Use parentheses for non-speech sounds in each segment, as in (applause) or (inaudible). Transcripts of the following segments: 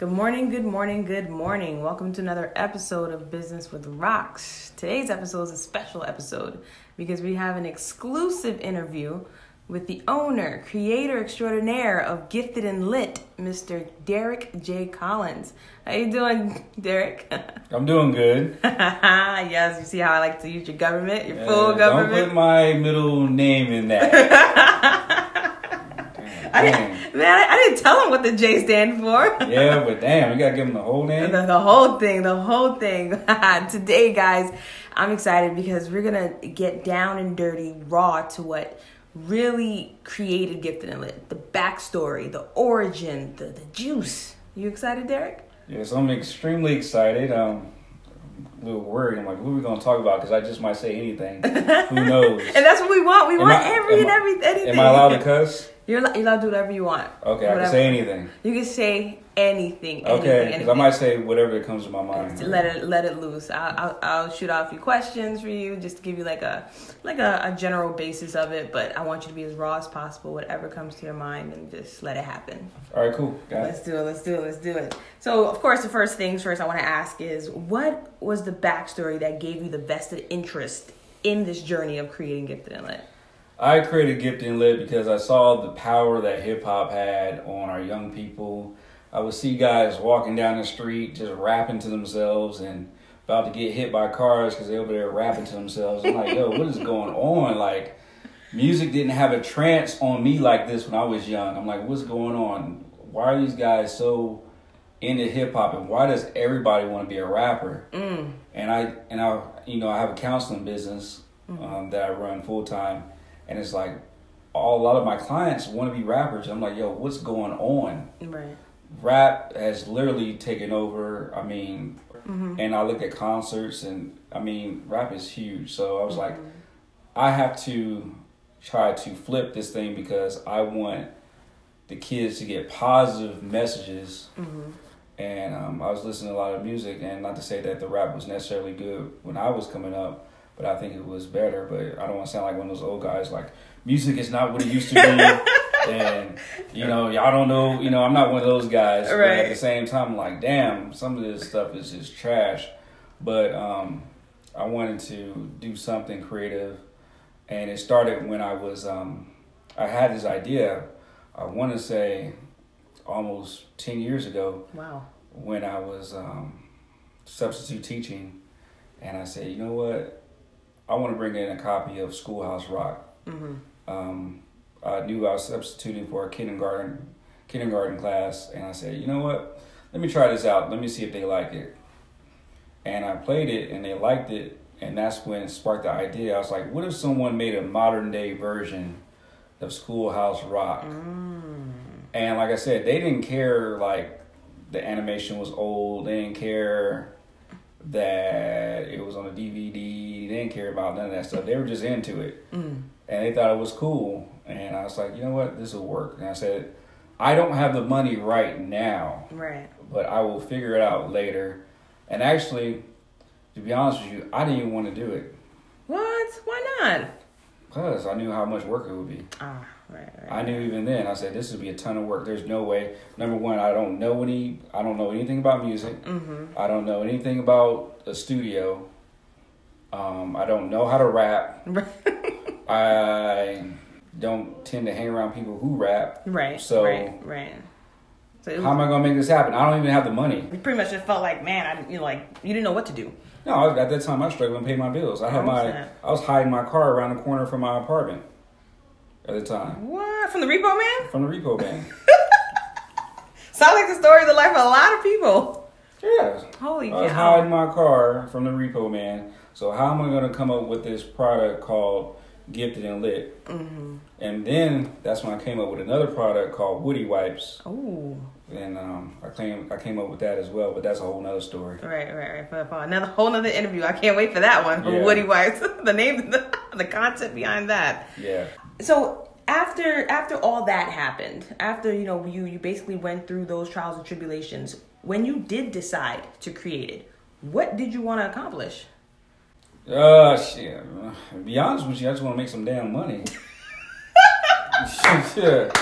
Good morning, good morning, good morning. Welcome to another episode of Business with Rocks. Today's episode is a special episode because we have an exclusive interview with the owner, creator extraordinaire of Gifted and Lit, Mr. Derek J. Collins. How you doing, (laughs) Derek? (laughs) I'm doing good. (laughs) yes, you see how I like to use your government, your full government. Don't put my middle name in that. (laughs) I didn't, man, I, I didn't tell him what the J stand for. (laughs) yeah, but damn, you gotta give him the whole name. The, the whole thing, the whole thing. (laughs) Today, guys, I'm excited because we're gonna get down and dirty, raw to what really created Gifted and Lit. The backstory, the origin, the, the juice. You excited, Derek? Yes, I'm extremely excited. Um, I'm a little worried. I'm like, what are we gonna talk about? Because I just might say anything. Who knows? And that's what we want. We Am want I- every and I- every anything. Am I allowed to cuss? You're, allo- you're allowed to do whatever you want. Okay, I Whatever. can say anything. You can say anything. anything Okay, because I might say whatever that comes to my mind. let it let it loose. I'll, I'll, I'll shoot out a few questions for you just to give you like a like a, a general basis of it. But I want you to be as raw as possible, whatever comes to your mind, and just let it happen. All right, cool. Got Let's it. do it. Let's do it. Let's do it. So, of course, the first things first I want to ask is what was the backstory that gave you the vested interest in this journey of creating Gifted and Lit? I created Gifted and Lit because I saw the power that hip hop had on our young people. I would see guys walking down the street just rapping to themselves and about to get hit by cars because they're over there rapping to themselves. I'm like, yo, what is going on? Like, music didn't have a trance on me like this when I was young. I'm like, what's going on? Why are these guys so into hip hop and why does everybody want to be a rapper? Mm. and I and I you know I have a counseling business um, that I run full time, and it's like all a lot of my clients want to be rappers. I'm like, yo, what's going on? Right. Rap has literally taken over. I mean, mm-hmm. and I look at concerts, and I mean, rap is huge. So I was like, mm-hmm. I have to try to flip this thing because I want the kids to get positive messages mm-hmm. and um, I was listening to a lot of music, and not to say that the rap was necessarily good when I was coming up, but I think it was better. But I don't want to sound like one of those old guys like music is not what it used to be, (laughs) and you know y'all don't know. You know I'm not one of those guys. But Right. at the same time, I'm like damn, some of this stuff is just trash. But um, I wanted to do something creative, and it started when I was um, I had this idea. I want to say almost ten years ago Wow. when I was um, substitute teaching, and I said, you know what, I want to bring in a copy of Schoolhouse Rock. Mm-hmm. Um, I knew I was substituting for a kindergarten kindergarten class, and I said, you know what, let me try this out. Let me see if they like it. And I played it, and they liked it, and that's when it sparked the idea. I was like, what if someone made a modern day version of Schoolhouse Rock? And like I said, they didn't care like the animation was old. They didn't care that it was on a DVD. They didn't care about none of that stuff. They were just into it, Mm. and they thought it was cool. And I was like, you know what, this will work. And I said, I don't have the money right now, Right. but I will figure it out later. And actually, to be honest with you, I didn't even want to do it What? Why not? because I knew how much work it would be. Ah, right, right. I knew even then. I said this would be a ton of work. There's no way. Number one, I don't know any. I don't know anything about music. Mm-hmm. I don't know anything about a studio. Um, I don't know how to rap. (laughs) I don't tend to hang around people who rap. right. So- right, right. So was, How am I gonna make this happen? I don't even have the money. you pretty much just felt like, man, I, you know, like you didn't know what to do. No, at that time I was struggling to pay my bills. I had my. that? I was hiding my car around the corner from my apartment. At the time, What from the Repo Man? from the repo bank. (laughs) Sounds like the story of the life of a lot of people. yeah. Holy I was hiding my car from the repo man. So how am I going to come up with this product called Gifted and Lit? Mm-hmm. And then that's when I came up with another product called Woody Wipes, Oh, and um, I came I came up with that as well. But that's a whole nother story. right, right, right. For, another whole nother interview. I can't wait for that one. For Yeah. Woody Wipes, (laughs) the name, the, the concept behind that. Yeah. So after after all that happened, after you know you you basically went through those trials and tribulations, when you did decide to create it, what did you want to accomplish? Uh, shit. To be honest with you, I just want to make some damn money. (laughs) shit.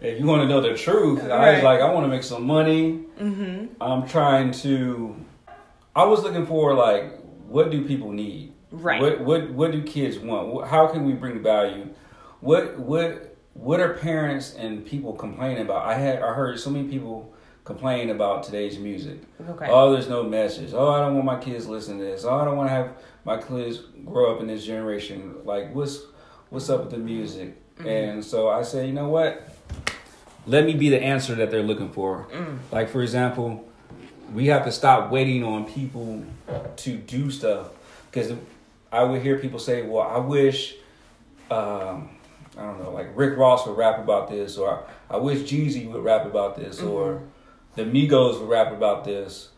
if you want to know the truth, I was like, I want to make some money. Mm-hmm. I'm trying to. I was looking for like, what do people need? Right. What what what do kids want? How can we bring value? What what what are parents and people complaining about? I had I heard so many people complain about today's music. Okay. Oh, there's no message. Oh, I don't want my kids listening to this. Oh, I don't want to have my kids grow up in this generation. Like, what's what's up with the music? Mm-hmm. And so I say, you know what? Let me be the answer that they're looking for. Mm. Like, for example, we have to stop waiting on people to do stuff because I would hear people say, "Well, I wish." Um, I don't know, like Rick Ross would rap about this, or I wish Jeezy would rap about this, mm-hmm. or the Migos would rap about this,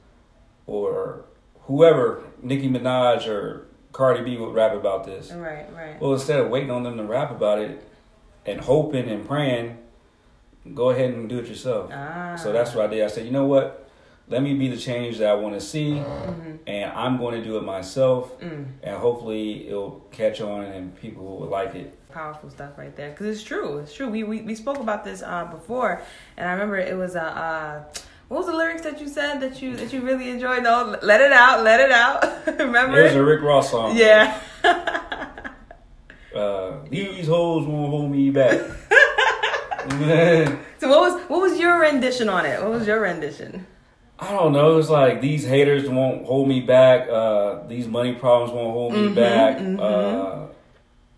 or whoever, Nicki Minaj or Cardi B would rap about this. Right. Right. Well, instead of waiting on them to rap about it and hoping and praying, go ahead and do it yourself. ah. So that's what I did. I said, you know what? Let me be the change that I want to see, Mm-hmm. and I'm going to do it myself, Mm. and hopefully it'll catch on and people will like it. powerful stuff right there because it's true it's true we, we we spoke about this uh before and i remember it was a uh, uh what was the lyrics that you said that you that you really enjoyed though let it out let it out (laughs) remember It was a Rick Ross song. yeah (laughs) Uh, these hoes won't hold me back. (laughs) so what was what was your rendition on it what was your rendition I don't know. It's like these haters won't hold me back. Uh, these money problems won't hold me Mhm, back. mhm.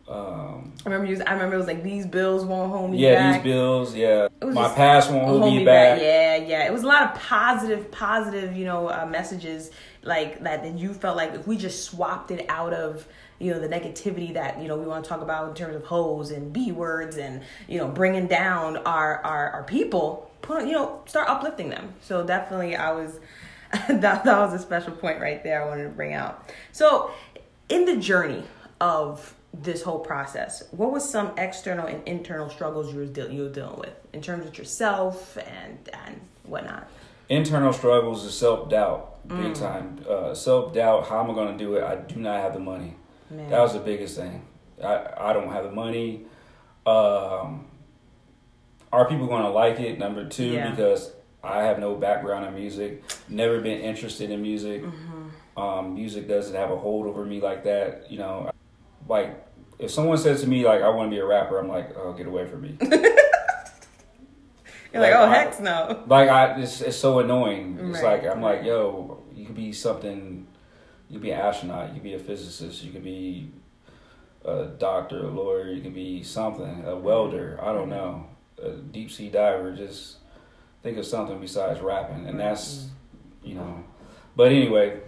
Uh, um, i remember was, i remember it was like these bills won't hold me yeah, back Yeah, these bills. Yeah, my just- past won't hold, hold me back. Yeah, yeah. It was a lot of positive, positive, you know, uh, messages like that. That you felt like if we just swapped it out of, you know, the negativity that you know we want to talk about in terms of hoes and b words and you know bringing down our our, our people, put you know start uplifting them. So definitely, I was (laughs) that that was a special point right there. I wanted to bring out. So in the journey of this whole process, what was some external and internal struggles you were, deal- you were dealing with in terms of yourself and and whatnot? Internal struggles is self doubt, Mm. big time. Uh, self doubt. How am I going to do it? I do not have the money. Man. That was the biggest thing. I I don't have the money. Um, are people going to like it? Number two, Yeah. because I have no background in music, never been interested in music. Mm-hmm. Um, music doesn't have a hold over me like that. You know, like if someone says to me like I want to be a rapper, I'm like, oh, get away from me. (laughs) You're like, like, oh I- heck no. like I, it's, it's so annoying. It's like I'm like, yo, you could be something. You could be an astronaut. You could be a physicist. You could be a doctor, a lawyer. You could be something, a welder. I don't know, a deep sea diver. Just think of something besides rapping, and that's you know. But anyway,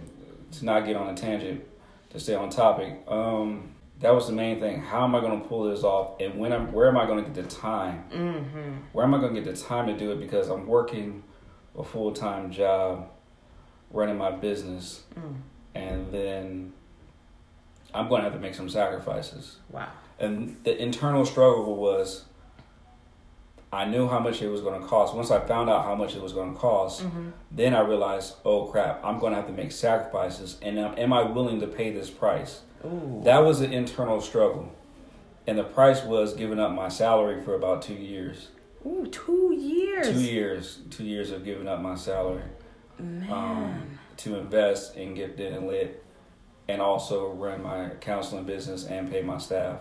to not get on a tangent, to stay on topic. Um, that was the main thing. How am I going to pull this off, and when I'm, where am I going to get the time? Mm-hmm. where am I going to get the time to do it because I'm working a full time job, running my business, Mm. and then I'm going to have to make some sacrifices. Wow. And the internal struggle was I knew how much it was going to cost. Once I found out how much it was going to cost, Mm-hmm. then I realized, oh crap, I'm going to have to make sacrifices. And am, am I willing to pay this price? Ooh. That was an internal struggle. And the price was giving up my salary for about two years. Ooh, two years. Two years, two years of giving up my salary Man. um, to invest in Gifted and Lit, and also run my counseling business and pay my staff,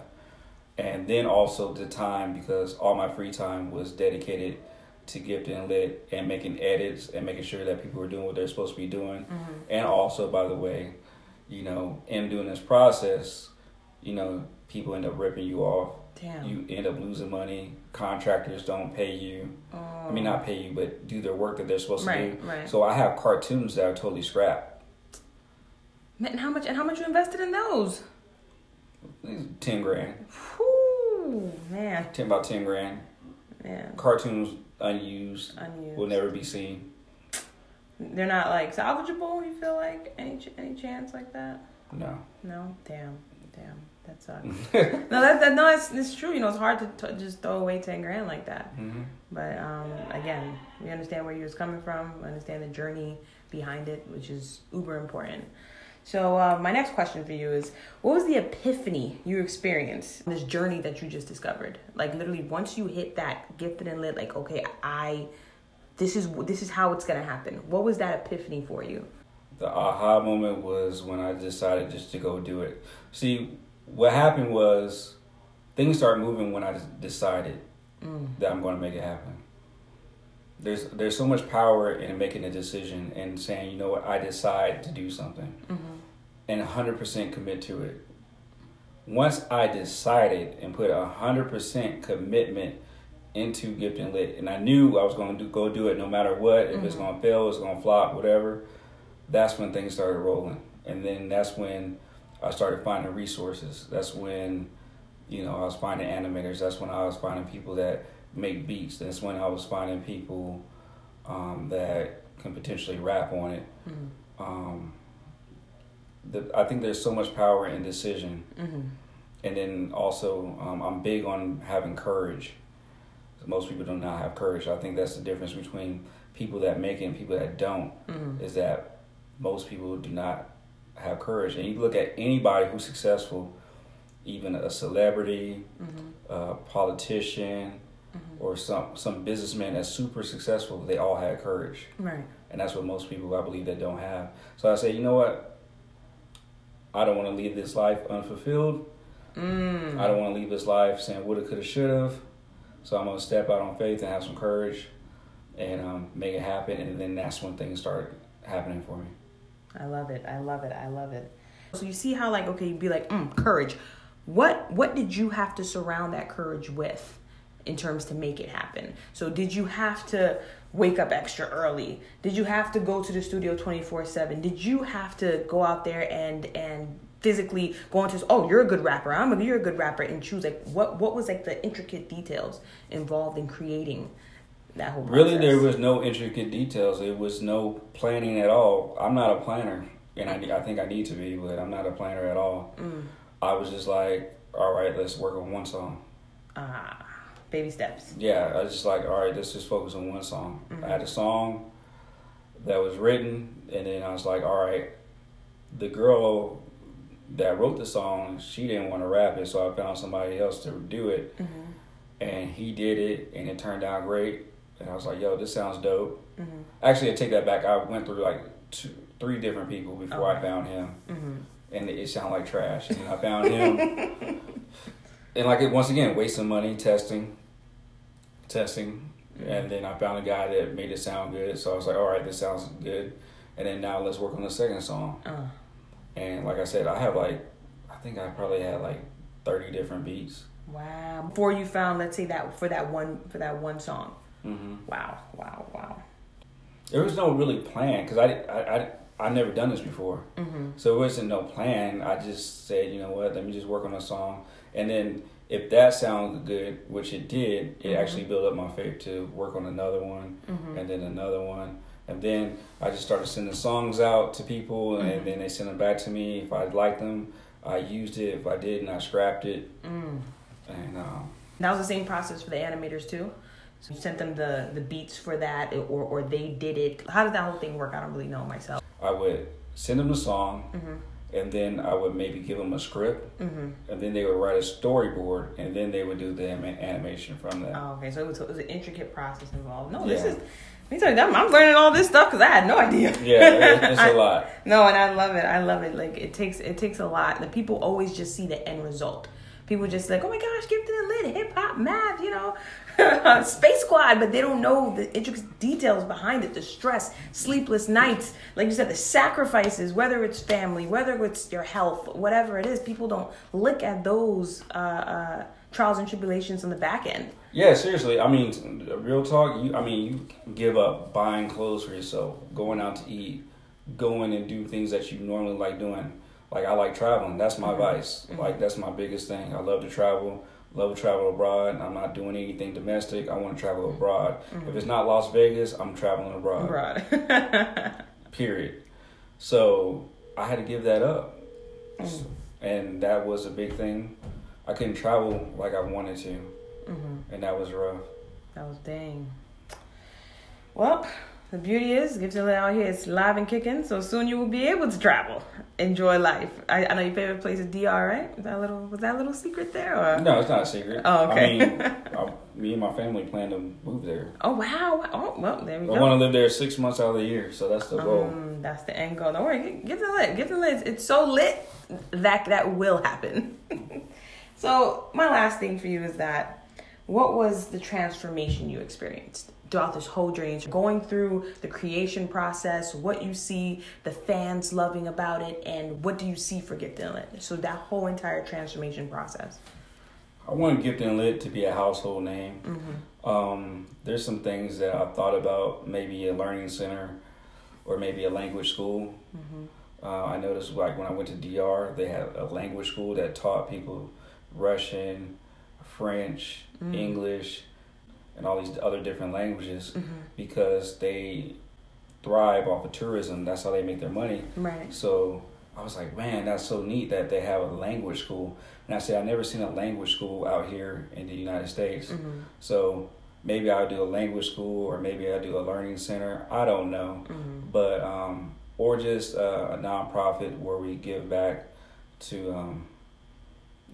and then also the time because all my free time was dedicated to Gifted and Lit and making edits and making sure that people were doing what they're supposed to be doing, Mhm. and also by the way, you know, in doing this process, you know, people end up ripping you off. Damn. You end up losing money. Contractors don't pay you. oh. I mean, not oh. pay you, but do their work that they're supposed to do. right. So I have cartoons that are totally scrapped. Man, and how much and how much you invested in those? Ten grand, Whew, man. ten about ten grand. Man. Cartoons unused Unused. will never be seen. They're not like salvageable. You feel like any ch- any chance like that? No. No. Damn. Damn. That sucks. (laughs) no, that, that no, it's, it's true. You know, it's hard to t- just throw away ten grand like that. hmm But um, again, we understand where you was coming from. We understand the journey behind it, which is uber important. So uh, my next question for you is, what was the epiphany you experienced on this journey that you just discovered? Like literally, once you hit that gifted and lit, like okay, I, this is this is how it's gonna happen. What was that epiphany for you? The aha moment was when I decided just to go do it. See, what happened was things started moving when I decided mm. that I'm going to make it happen. There's there's so much power in making a decision and saying, you know what, I decide to do something. Mm-hmm and 100% commit to it. Once I decided and put 100% commitment into Gift and Lit, and I knew I was going to do, go do it no matter what, if mm-hmm. it's going to fail, it's going to flop, whatever, that's when things started rolling. And then that's when I started finding resources. That's when, you know, I was finding animators. That's when I was finding people that make beats. That's when I was finding people um, that can potentially rap on it. Mm-hmm. Um, the, I think there's so much power in decision, mm-hmm. and then also um, I'm big on having courage. Most people do not have courage. I think that's the difference between people that make it and people that don't. Mm-hmm. Is that most people do not have courage, and you look at anybody who's successful, even a celebrity, mm-hmm. a politician, mm-hmm. or some some businessman that's super successful. They all had courage, right? And that's what most people I believe that don't have. So I say, you know what? I don't want to leave this life unfulfilled. Mm. I don't want to leave this life saying woulda, coulda, shoulda. So I'm gonna step out on faith and have some courage, and um, make it happen. And then that's when things start happening for me. I love it. I love it. I love it. So you see how like okay, you'd be like, mm, courage. What what did you have to surround that courage with? in terms to make it happen. So did you have to wake up extra early? Did you have to go to the studio 24/7? Did you have to go out there and and physically go into oh you're a good rapper i'm a you're a good rapper and choose like what what was like the intricate details involved in creating that whole process? really there was no intricate details it was no planning at all i'm not a planner and i, I think i need to be but i'm not a planner at all mm. i was just like all right let's work on one song ah baby steps. Yeah, I was just like, all right, let's just focus on one song. Mm-hmm. I had a song that was written, and then I was like, all right, the girl that wrote the song, she didn't want to rap it, so I found somebody else to do it, mm-hmm. and he did it, and it turned out great. And I was like, yo, this sounds dope. Mm-hmm. Actually, I take that back. I went through like two, three different people before okay. I found him, mm-hmm. and it, it sounded like trash. And I found him. (laughs) and like it once again, wasting money testing, testing, mm-hmm. and then I found a guy that made it sound good. So I was like, all right, this sounds good, and then now let's work on the second song. Uh. And like I said, I have like, I think I probably had like thirty different beats. Wow! Before you found, let's say that for that one for that one song. Mm-hmm. Wow! Wow! Wow! There was no really plan because I, I, I I never done this before, mm-hmm. so it wasn't no plan. I just said, you know what, let me just work on a song, and then if that sounded good, which it did, it mm-hmm. actually built up my faith to work on another one, mm-hmm. and then another one, and then I just started sending songs out to people, and mm-hmm. then they sent them back to me. If I liked them, I used it. If I didn't, I scrapped it. Mm. And um, that was the same process for the animators too. So you sent them the the beats for that, or or they did it. How did that whole thing work? I don't really know myself. I would send them the song, mm-hmm. And then I would maybe give them a script, mm-hmm. and then they would write a storyboard, and then they would do the animation from that. Oh, okay. So it was, it was an intricate process involved. No, yeah. this is. Me you I'm learning all this stuff because I had no idea. (laughs) Yeah, it's a (laughs) lot. no, and I love it. I love it. Like it takes it takes a lot. The people always just see the end result people just like, oh my gosh, gifted and lit, hip hop, math, you know, (laughs) Space Squad, but they don't know the intricate details behind it, the stress, sleepless nights, like you said, the sacrifices, whether it's family, whether it's your health, whatever it is. People don't look at those uh, uh, trials and tribulations on the back end. Yeah, seriously. I mean, real talk. You, I mean, you give up buying clothes for yourself, going out to eat, going and do things that you normally like doing like I like traveling. That's my mm-hmm. vice. Mm-hmm. Like that's my biggest thing. I love to travel. Love to travel abroad. I'm not doing anything domestic. I want to travel abroad. Mm-hmm. If it's not Las Vegas, I'm traveling abroad. Abroad. (laughs) (laughs) Period. So I had to give that up, mm. and that was a big thing. I couldn't travel like I wanted to, mm-hmm. and that was rough. That was dang. Well, the beauty is, Give Gifted Out here is live and kicking, so soon you will be able to travel. Enjoy life. I, I know your favorite place is DR, right? Is that a little was that a little secret there or? No, it's not a secret. Oh, okay. I mean, I, (laughs) me and my family plan to move there. Oh wow! Oh well, there we I go. want to live there six months out of the year, so that's the goal. Um, that's the end goal. Don't worry, get the lit. Get the lit. It's so lit that that will happen. (laughs) so my last thing for you is that what was the transformation you experienced throughout this whole journey? Going through the creation process, what you see the fans loving about it, and what do you see for and Lit? So that whole entire transformation process. I want and Lit to be a household name. Mm-hmm. Um, there's some things that I've thought about, maybe a learning center or maybe a language school. Mm-hmm. Uh, I noticed like when I went to DR, they had a language school that taught people Russian, French, Mm. English, and all these other different languages Mm-hmm. because they thrive off of tourism. That's how they make their money. Right. So I was like, man, that's so neat that they have a language school. And I said, I've never seen a language school out here in the United States. Mm-hmm. So maybe I'll do a language school or maybe I'll do a learning center. I don't know. Mm-hmm. But, um, or just uh, a nonprofit where we give back to um,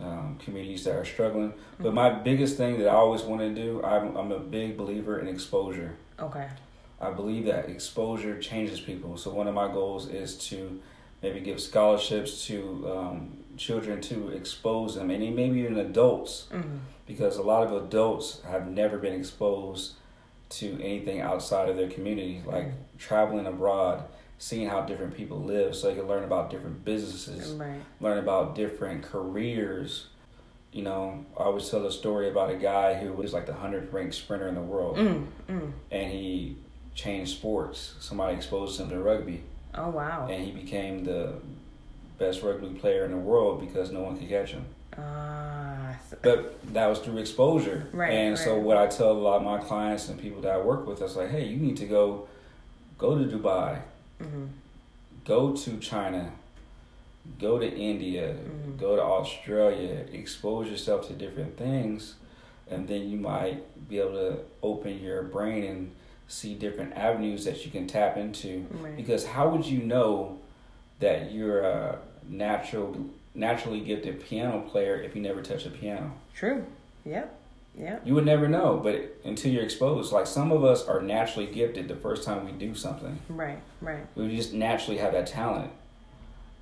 um, communities that are struggling. But my biggest thing that I always want to do, I'm, I'm a big believer in exposure. Okay. I believe that exposure changes people. So one of my goals is to maybe give scholarships to um, children to expose them, and maybe even adults, Mm-hmm. because a lot of adults have never been exposed to anything outside of their community, like traveling abroad, seeing how different people live, so they can learn about different businesses, Right. learn about different careers. You know, I always tell a story about a guy who was like the hundredth ranked sprinter in the world Mm. Mm. and he changed sports. Somebody exposed him to rugby, Oh wow. and he became the best rugby player in the world because no one could catch him. Ah. so- But that was through exposure. Right, And so what I tell a lot of my clients and people that I work with, I was like, hey, you need to go, go to Dubai, Mhm. go to China, go to India, Mhm. go to Australia, expose yourself to different things, and then you might be able to open your brain and see different avenues that you can tap into. Right. Because how would you know that you're a natural, naturally gifted piano player if you never touch a piano? True. Yep. Yep. You would never know, but until you're exposed. Like some of us are naturally gifted the first time we do something. Right. Right. We just naturally have that talent.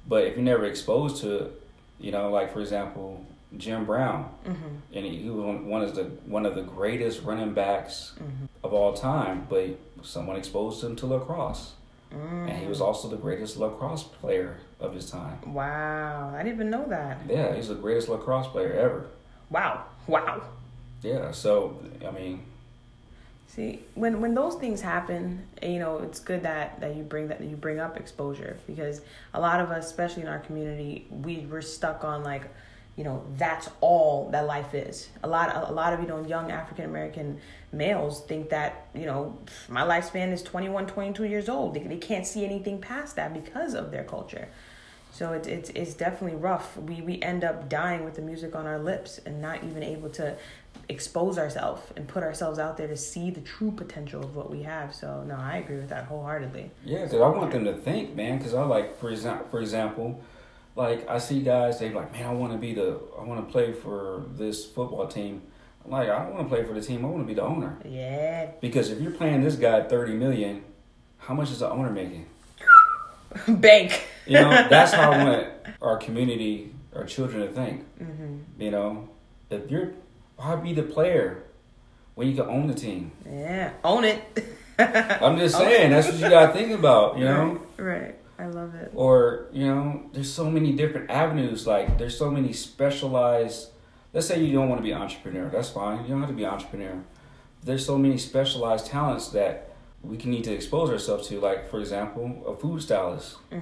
But if you're never exposed to it, you know, like for example, Jim Brown, Mm-hmm. and he, he was one- one of the one of the greatest running backs Mm-hmm. of all time. But someone exposed him to lacrosse, Mm. and he was also the greatest lacrosse player of his time. Wow. I didn't even know that. Yeah, he's the greatest lacrosse player ever. Wow. Wow. Yeah, so I mean, See, when when those things happen, you know, it's good that that you bring that you bring up exposure because a lot of us, especially in our community, we we're stuck on like, you know, that's all that life is. A lot a lot of you know young African American males think that you know my lifespan is 21, 22 years old. They they can't see anything past that because of their culture. So it's it's it's definitely rough. We we end up dying with the music on our lips and not even able to expose ourselves and put ourselves out there to see the true potential of what we have. So no, I agree with that wholeheartedly. Yeah, because I want them to think, man. Because I like, for example, for example, like I see guys, they like, man, I want to be the, I want to play for this football team. I'm like, I don't want to play for the team. I want to be the owner. Yeah, Because if you're playing this guy thirty million, how much is the owner making? (laughs) bank. You know, that's how I (laughs) want our community, our children to think. hmm You know, if you're, why be the player when you can own the team? Yeah, own it. (laughs) I'm just saying, that's what you got to think about. You know. right, right. I love it. or you know there's so many different avenues like there's so many specialized let's say you don't want to be an entrepreneur that's fine you don't have to be an entrepreneur there's so many specialized talents that we can need to expose ourselves to like for example a food stylist hmm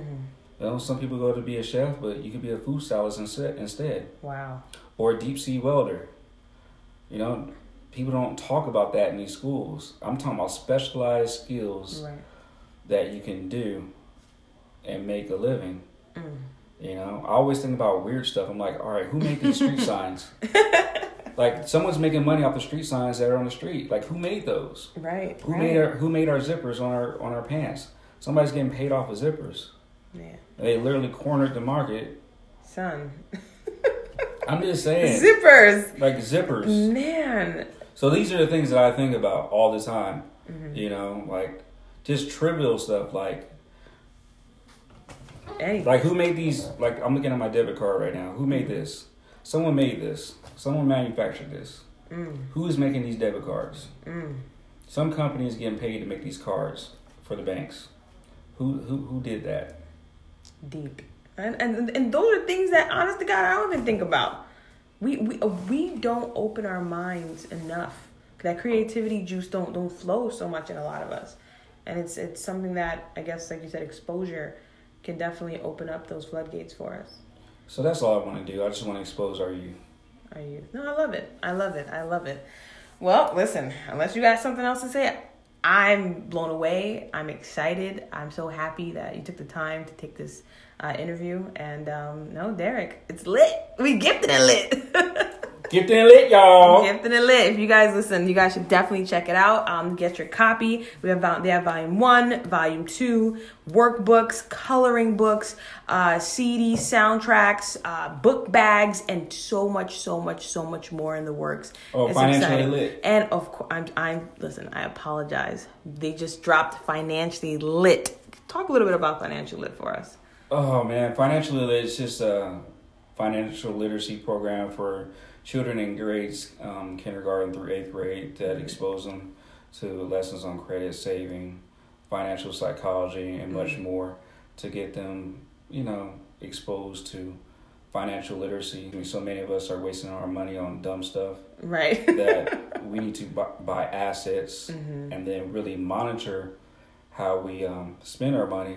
you know some people go to be a chef but you could be a food stylist instead instead Wow. or a deep sea welder you know people don't talk about that in these schools i'm talking about specialized skills Right. that you can do and make a living Mm. You know, I always think about weird stuff. I'm like, all right, who made these street (laughs) signs? (laughs) like, someone's making money off the street signs that are on the street. Like, who made those? Right. Who right. made our Who made our zippers on our on our pants? Somebody's getting paid off of zippers. Yeah. They literally cornered the market. Son. (laughs) I'm just saying. Zippers. Like zippers. Man. So these are the things that I think about all the time. Mm-hmm. You know, like just trivial stuff like Hey. like who made these like I'm looking at my debit card right now. Who made this? Someone made this. Someone manufactured this. Mm, Who is making these debit cards? mm. Some companies getting paid to make these cards for the banks. Who who who did that? Deep. And, and and those are things that, honest to God, I don't even think about. We we uh, we don't open our minds enough. That creativity juice don't don't flow so much in a lot of us, and it's it's something that I guess, like you said, exposure can definitely open up those floodgates for us. So that's all I want to do. I just want to expose our youth. Are you? No, I love it. I love it. I love it. Well, listen, unless you got something else to say, I'm blown away. I'm excited. I'm so happy that you took the time to take this uh, interview. And um, no, Derek, it's lit. We gifted it lit. (laughs) Get in lit, y'all. Gifted it lit. If you guys listen, you guys should definitely check it out. Um, get your copy. We have they have volume one, volume two, workbooks, coloring books, uh, CDs, soundtracks, uh, book bags, and so much, so much, so much more in the works. Oh, financially lit. And of course, I'm, I'm listen. I apologize. They just dropped financially lit. Talk a little bit about financially lit for us. Oh man, financially lit is just a financial literacy program for children in grades um, kindergarten through eighth grade that expose them to lessons on credit, saving, financial psychology, and much more to get them, you know, exposed to financial literacy. I mean, so many of us are wasting our money on dumb stuff Right. (laughs) that (laughs) we need to buy, buy assets Mhm. and then really monitor how we um, spend our money.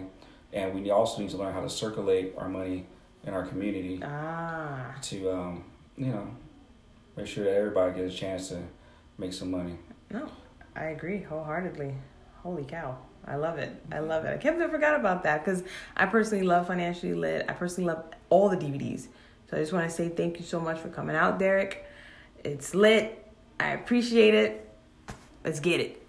And we also need to learn how to circulate our money in our community Ah. to, um, you know, make sure that everybody gets a chance to make some money. No, I agree wholeheartedly. Holy cow. I love it. I love it. I kept I forgot about that because I personally love Financially Lit. I personally love all the DVDs. So I just want to say thank you so much for coming out, Derek. It's lit. I appreciate it. Let's get it.